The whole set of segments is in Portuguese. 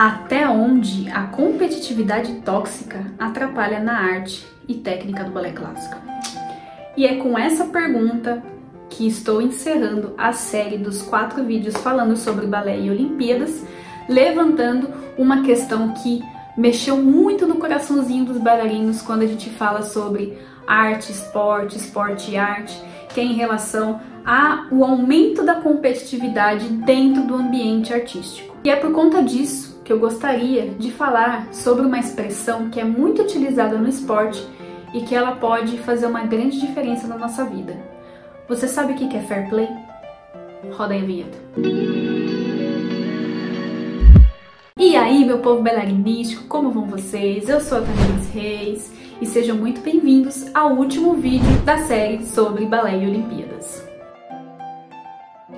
Até onde a competitividade tóxica atrapalha na arte e técnica do balé clássico? E é com essa pergunta que estou encerrando a série dos quatro vídeos falando sobre balé e Olimpíadas, levantando uma questão que mexeu muito no coraçãozinho dos bailarinos quando a gente fala sobre arte, esporte, esporte e arte, que é em relação ao aumento da competitividade dentro do ambiente artístico. E é por conta disso que eu gostaria de falar sobre uma expressão que é muito utilizada no esporte e que ela pode fazer uma grande diferença na nossa vida. Você sabe o que é fair play? Roda aí a vinheta. E aí, meu povo bailarinístico, como vão vocês? Eu sou a Tamiris Reis e sejam muito bem-vindos ao último vídeo da série sobre balé e Olimpíadas.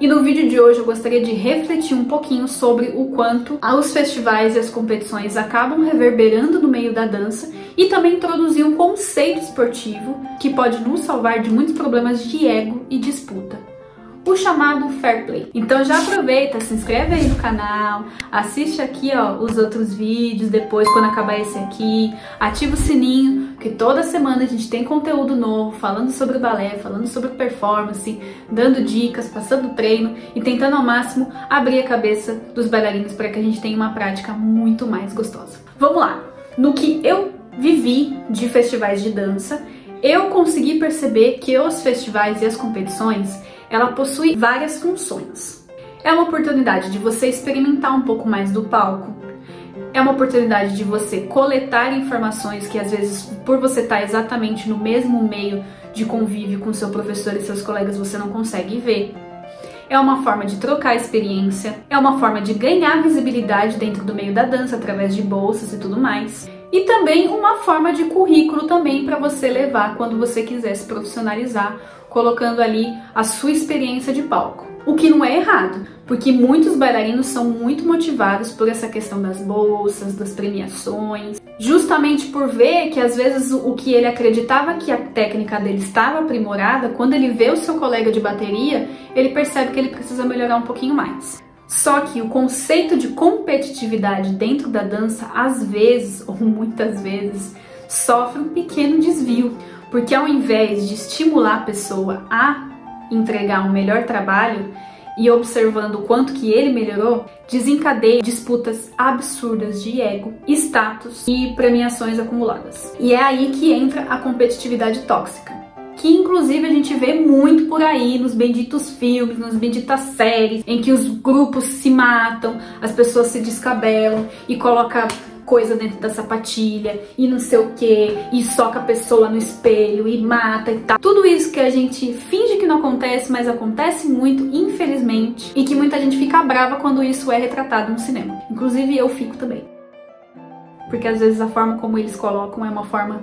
E no vídeo de hoje eu gostaria de refletir um pouquinho sobre o quanto os festivais e as competições acabam reverberando no meio da dança e também introduzir um conceito esportivo que pode nos salvar de muitos problemas de ego e disputa o chamado Fair Play. Então já aproveita, se inscreve aí no canal, assiste aqui ó os outros vídeos, depois quando acabar esse aqui, ativa o sininho, que toda semana a gente tem conteúdo novo falando sobre balé, falando sobre performance, dando dicas, passando treino e tentando ao máximo abrir a cabeça dos bailarinos para que a gente tenha uma prática muito mais gostosa. Vamos lá. No que eu vivi de festivais de dança, eu consegui perceber que os festivais e as competições ela possui várias funções. É uma oportunidade de você experimentar um pouco mais do palco. É uma oportunidade de você coletar informações que às vezes, por você estar exatamente no mesmo meio de convívio com seu professor e seus colegas, você não consegue ver. É uma forma de trocar experiência, é uma forma de ganhar visibilidade dentro do meio da dança através de bolsas e tudo mais. E também uma forma de currículo também para você levar quando você quiser se profissionalizar colocando ali a sua experiência de palco. O que não é errado, porque muitos bailarinos são muito motivados por essa questão das bolsas, das premiações, justamente por ver que às vezes o que ele acreditava que a técnica dele estava aprimorada, quando ele vê o seu colega de bateria, ele percebe que ele precisa melhorar um pouquinho mais. Só que o conceito de competitividade dentro da dança, às vezes, ou muitas vezes, sofre um pequeno desvio, porque ao invés de estimular a pessoa a entregar um melhor trabalho e observando o quanto que ele melhorou, desencadeia disputas absurdas de ego, status e premiações acumuladas. E é aí que entra a competitividade tóxica. Que inclusive a gente vê muito por aí nos benditos filmes, nas benditas séries, em que os grupos se matam, as pessoas se descabelam e colocam coisa dentro da sapatilha e não sei o que, e soca a pessoa no espelho e mata e tal. Tudo isso que a gente finge que não acontece, mas acontece muito, infelizmente, e que muita gente fica brava quando isso é retratado no cinema. Inclusive eu fico também. Porque às vezes a forma como eles colocam é uma forma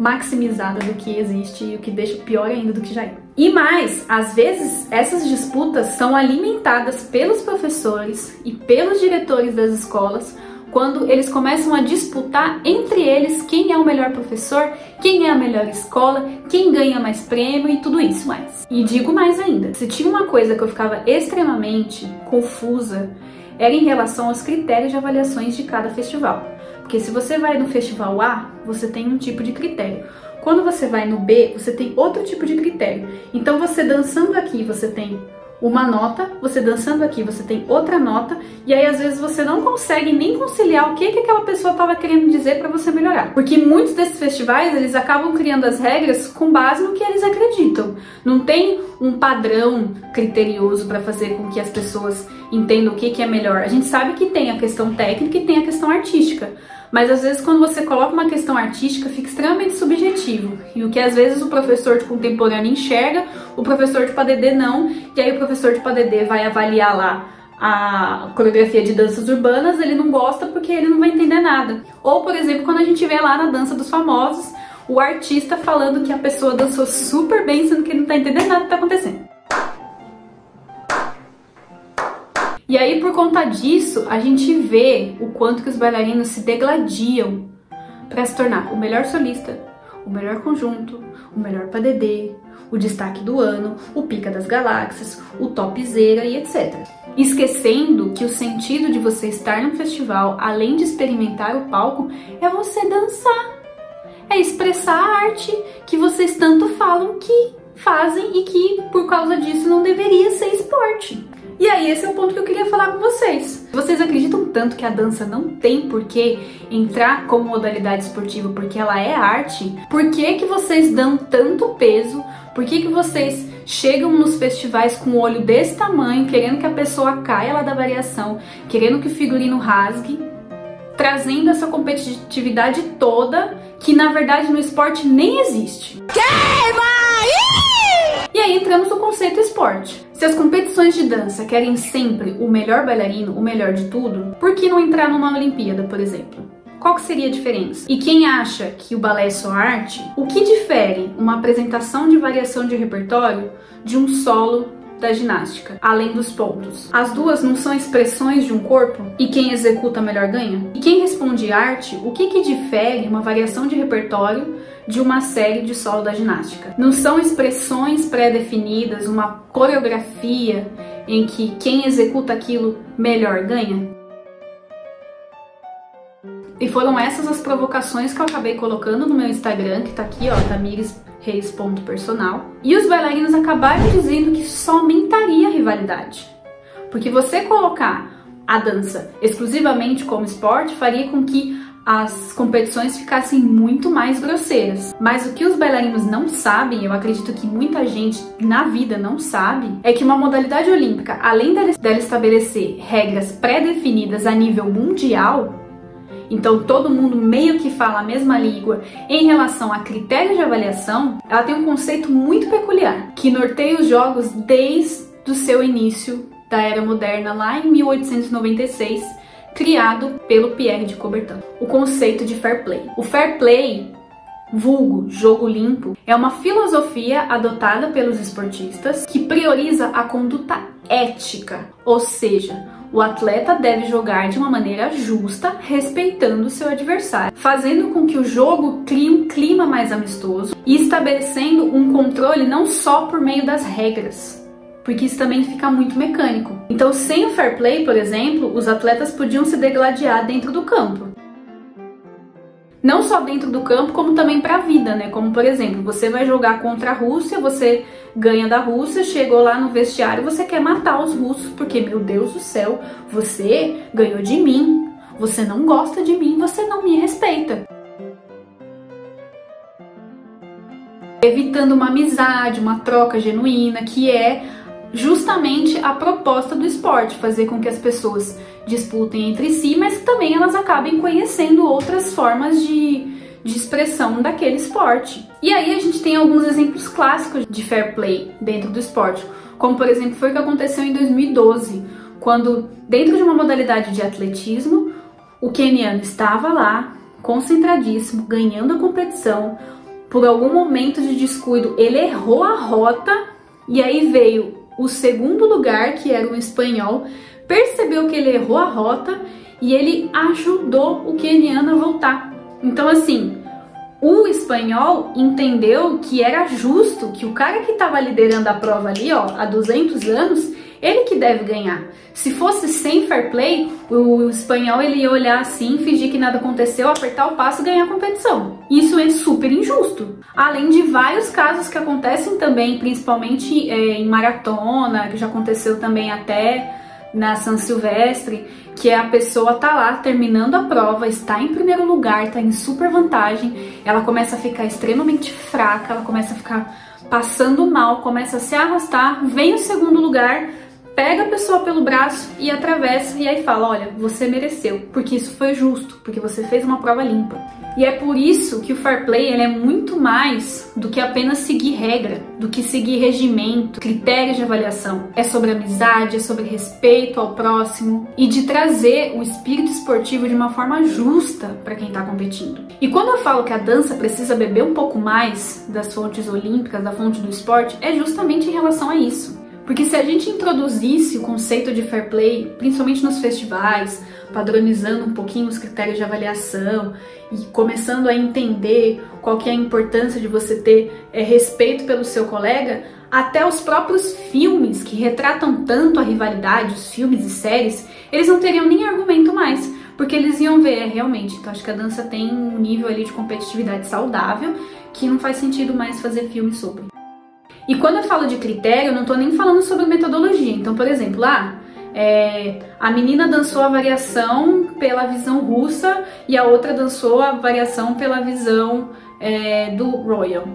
maximizada do que existe e o que deixa pior ainda do que já é. E mais, às vezes essas disputas são alimentadas pelos professores e pelos diretores das escolas quando eles começam a disputar entre eles quem é o melhor professor, quem é a melhor escola, quem ganha mais prêmio e tudo isso mais. E digo mais ainda, se tinha uma coisa que eu ficava extremamente confusa, era em relação aos critérios de avaliações de cada festival. Porque se você vai no festival A, você tem um tipo de critério. Quando você vai no B, você tem outro tipo de critério. Então você dançando aqui, você tem uma nota, você dançando aqui, você tem outra nota, e aí às vezes você não consegue nem conciliar o que, que aquela pessoa estava querendo dizer para você melhorar. Porque muitos desses festivais, eles acabam criando as regras com base no que eles acreditam. Não tem um padrão criterioso para fazer com que as pessoas entendam o que, que é melhor. A gente sabe que tem a questão técnica e tem a questão artística. Mas às vezes quando você coloca uma questão artística fica extremamente subjetivo. E o que às vezes o professor de contemporâneo enxerga, o professor de PADD não, e aí o professor de PADD vai avaliar lá a coreografia de danças urbanas, ele não gosta porque ele não vai entender nada. Ou, por exemplo, quando a gente vê lá na dança dos famosos, o artista falando que a pessoa dançou super bem, sendo que ele não tá entendendo nada que tá acontecendo. E aí, por conta disso, a gente vê o quanto que os bailarinos se degladiam para se tornar o melhor solista, o melhor conjunto, o melhor PDD, o destaque do ano, o pica das galáxias, o topzera e etc. Esquecendo que o sentido de você estar no festival, além de experimentar o palco, é você dançar. É expressar a arte que vocês tanto falam que fazem e que por causa disso não deveria ser esporte. E aí, esse é o ponto que eu queria falar com vocês. Vocês acreditam tanto que a dança não tem por que entrar como modalidade esportiva porque ela é arte? Por que, que vocês dão tanto peso? Por que, que vocês chegam nos festivais com o olho desse tamanho, querendo que a pessoa caia lá da variação, querendo que o figurino rasgue, trazendo essa competitividade toda que na verdade no esporte nem existe? Queima! E aí entramos no conceito esporte. Se as competições de dança querem sempre o melhor bailarino, o melhor de tudo, por que não entrar numa Olimpíada, por exemplo? Qual que seria a diferença? E quem acha que o balé é só arte, o que difere uma apresentação de variação de repertório de um solo da ginástica, além dos pontos. As duas não são expressões de um corpo e quem executa melhor ganha? E quem responde arte, o que que difere uma variação de repertório de uma série de solo da ginástica? Não são expressões pré-definidas, uma coreografia em que quem executa aquilo melhor ganha? E foram essas as provocações que eu acabei colocando no meu Instagram, que tá aqui, ó, tamires.reis.personal. E os bailarinos acabaram dizendo que só aumentaria a rivalidade. Porque você colocar a dança exclusivamente como esporte faria com que as competições ficassem muito mais grosseiras. Mas o que os bailarinos não sabem, eu acredito que muita gente na vida não sabe, é que uma modalidade olímpica, além dela estabelecer regras pré-definidas a nível mundial, então todo mundo meio que fala a mesma língua em relação a critérios de avaliação, ela tem um conceito muito peculiar, que norteia os jogos desde o seu início da era moderna lá em 1896, criado pelo Pierre de Coubertin. O conceito de fair play. O fair play vulgo jogo limpo, é uma filosofia adotada pelos esportistas que prioriza a conduta ética, ou seja, o atleta deve jogar de uma maneira justa, respeitando seu adversário, fazendo com que o jogo crie um clima mais amistoso e estabelecendo um controle não só por meio das regras, porque isso também fica muito mecânico. Então, sem o fair play, por exemplo, os atletas podiam se degladiar dentro do campo não só dentro do campo, como também para a vida, né? Como por exemplo, você vai jogar contra a Rússia, você ganha da Rússia, chegou lá no vestiário, você quer matar os russos, porque meu Deus do céu, você ganhou de mim, você não gosta de mim, você não me respeita. Evitando uma amizade, uma troca genuína, que é justamente a proposta do esporte, fazer com que as pessoas disputem entre si, mas que também elas acabem conhecendo outras formas de, de expressão daquele esporte. E aí a gente tem alguns exemplos clássicos de fair play dentro do esporte, como por exemplo foi o que aconteceu em 2012, quando dentro de uma modalidade de atletismo, o keniano estava lá, concentradíssimo, ganhando a competição, por algum momento de descuido ele errou a rota e aí veio o segundo lugar, que era um espanhol, percebeu que ele errou a rota e ele ajudou o keniano a voltar. Então, assim, o espanhol entendeu que era justo que o cara que estava liderando a prova ali, ó, há 200 anos, ele que deve ganhar. Se fosse sem fair play, o espanhol ele ia olhar assim, fingir que nada aconteceu, apertar o passo e ganhar a competição. Isso é super injusto. Além de vários casos que acontecem também, principalmente é, em maratona, que já aconteceu também até na São Silvestre, que é a pessoa tá lá terminando a prova, está em primeiro lugar, está em super vantagem, ela começa a ficar extremamente fraca, ela começa a ficar passando mal, começa a se arrastar, vem o segundo lugar, pega a pessoa pelo braço e atravessa e aí fala: Olha, você mereceu, porque isso foi justo, porque você fez uma prova limpa. E é por isso que o fair play é muito mais do que apenas seguir regra, do que seguir regimento, critérios de avaliação. É sobre amizade, é sobre respeito ao próximo e de trazer o espírito esportivo de uma forma justa para quem está competindo. E quando eu falo que a dança precisa beber um pouco mais das fontes olímpicas, da fonte do esporte, é justamente em relação a isso Porque se a gente introduzisse o conceito de fair play, principalmente nos festivais, padronizando um pouquinho os critérios de avaliação e começando a entender qual que é a importância de você ter é, respeito pelo seu colega, até os próprios filmes que retratam tanto a rivalidade, os filmes e séries, eles não teriam nem argumento mais, porque eles iam ver, é, realmente, então acho que a dança tem um nível ali de competitividade saudável que não faz sentido mais fazer filme sobre. E quando eu falo de critério, eu não tô nem falando sobre metodologia. Então, por exemplo, lá, ah, é, a menina dançou a variação pela visão russa e a outra dançou a variação pela visão é, do Royal.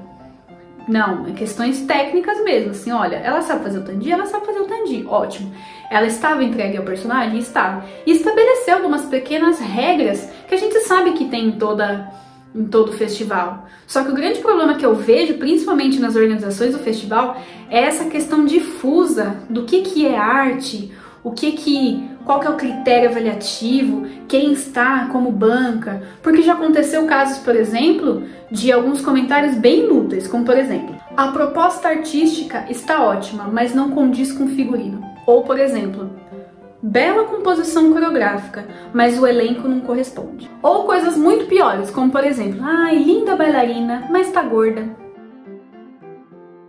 Não, é questões técnicas mesmo, assim, olha, ela sabe fazer o tandi, ela sabe fazer o tandi, ótimo. Ela estava entregue ao personagem? Estava. E estabeleceu algumas pequenas regras que a gente sabe que tem em toda em todo o festival. Só que o grande problema que eu vejo, principalmente nas organizações do festival, é essa questão difusa do que, que é arte, o que que, qual que é o critério avaliativo, quem está como banca, porque já aconteceu casos, por exemplo, de alguns comentários bem inúteis, como por exemplo, a proposta artística está ótima, mas não condiz com o figurino. Ou por exemplo, bela composição coreográfica, mas o elenco não corresponde. Ou coisas muito piores, como por exemplo, ai, linda bailarina, mas tá gorda.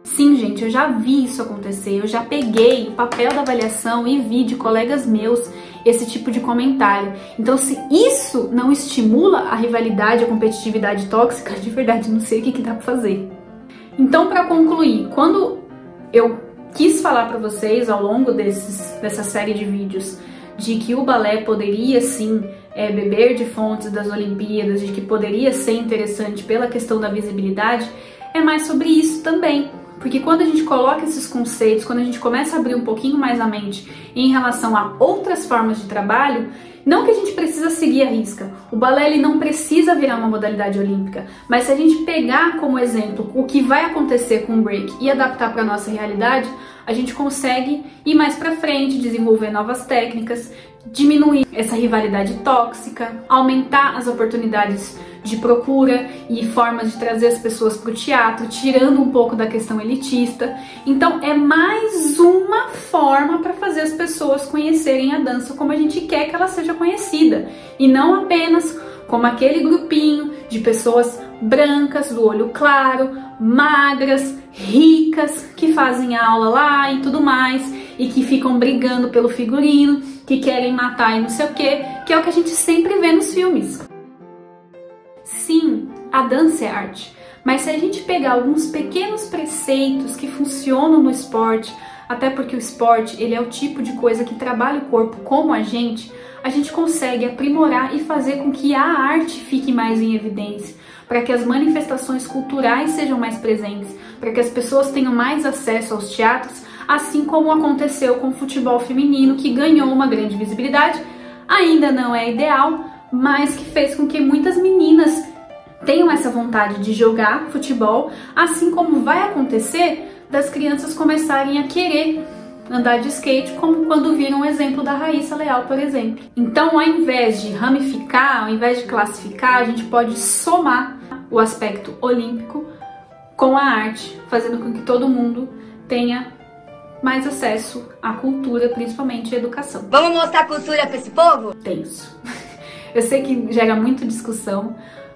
Sim, gente, eu já vi isso acontecer. Eu já peguei o papel da avaliação e vi de colegas meus esse tipo de comentário. Então, se isso não estimula a rivalidade, a competitividade tóxica, de verdade, não sei o que, que dá pra fazer. Então, para concluir, quando eu quis falar para vocês ao longo desses, dessa série de vídeos de que o balé poderia sim é, beber de fontes das Olimpíadas, de que poderia ser interessante pela questão da visibilidade, é mais sobre isso também. Porque quando a gente coloca esses conceitos, quando a gente começa a abrir um pouquinho mais a mente em relação a outras formas de trabalho, não que a gente precisa seguir a risca. O balé ele não precisa virar uma modalidade olímpica, mas se a gente pegar como exemplo o que vai acontecer com o break e adaptar para nossa realidade, a gente consegue ir mais para frente, desenvolver novas técnicas, diminuir essa rivalidade tóxica, aumentar as oportunidades de procura e formas de trazer as pessoas para o teatro, tirando um pouco da questão elitista. Então é mais uma forma para fazer as pessoas conhecerem a dança como a gente quer que ela seja conhecida e não apenas como aquele grupinho de pessoas brancas, do olho claro, magras, ricas, que fazem aula lá e tudo mais, e que ficam brigando pelo figurino, que querem matar e não sei o que, que é o que a gente sempre vê nos filmes. Sim, a dança é arte, mas se a gente pegar alguns pequenos preceitos que funcionam no esporte, até porque o esporte ele é o tipo de coisa que trabalha o corpo como a gente, a gente consegue aprimorar e fazer com que a arte fique mais em evidência, para que as manifestações culturais sejam mais presentes, para que as pessoas tenham mais acesso aos teatros, assim como aconteceu com o futebol feminino, que ganhou uma grande visibilidade. Ainda não é ideal, mas que fez com que muitas meninas tenham essa vontade de jogar futebol, assim como vai acontecer das crianças começarem a querer andar de skate, como quando viram o exemplo da Raíssa Leal, por exemplo. Então, ao invés de ramificar, ao invés de classificar, a gente pode somar o aspecto olímpico com a arte, fazendo com que todo mundo tenha mais acesso à cultura, principalmente à educação. Vamos mostrar cultura para esse povo? Tenso. Eu sei que gera muita discussão,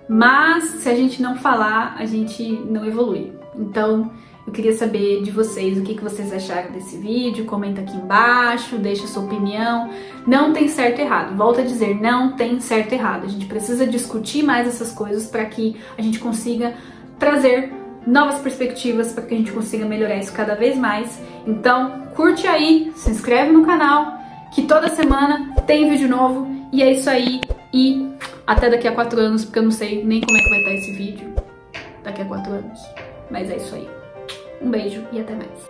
mas se a gente não falar, a gente não evolui. Então, eu queria saber de vocês o que, que vocês acharam desse vídeo, comenta aqui embaixo, deixa sua opinião. Não tem certo e errado, volto a dizer, não tem certo e errado. A gente precisa discutir mais essas coisas para que a gente consiga trazer novas perspectivas, para que a gente consiga melhorar isso cada vez mais. Então, curte aí, se inscreve no canal, que toda semana tem vídeo novo. E é isso aí. E até daqui a quatro anos, porque eu não sei nem como é que vai estar esse vídeo daqui a quatro anos. Mas é isso aí. Um beijo e até mais.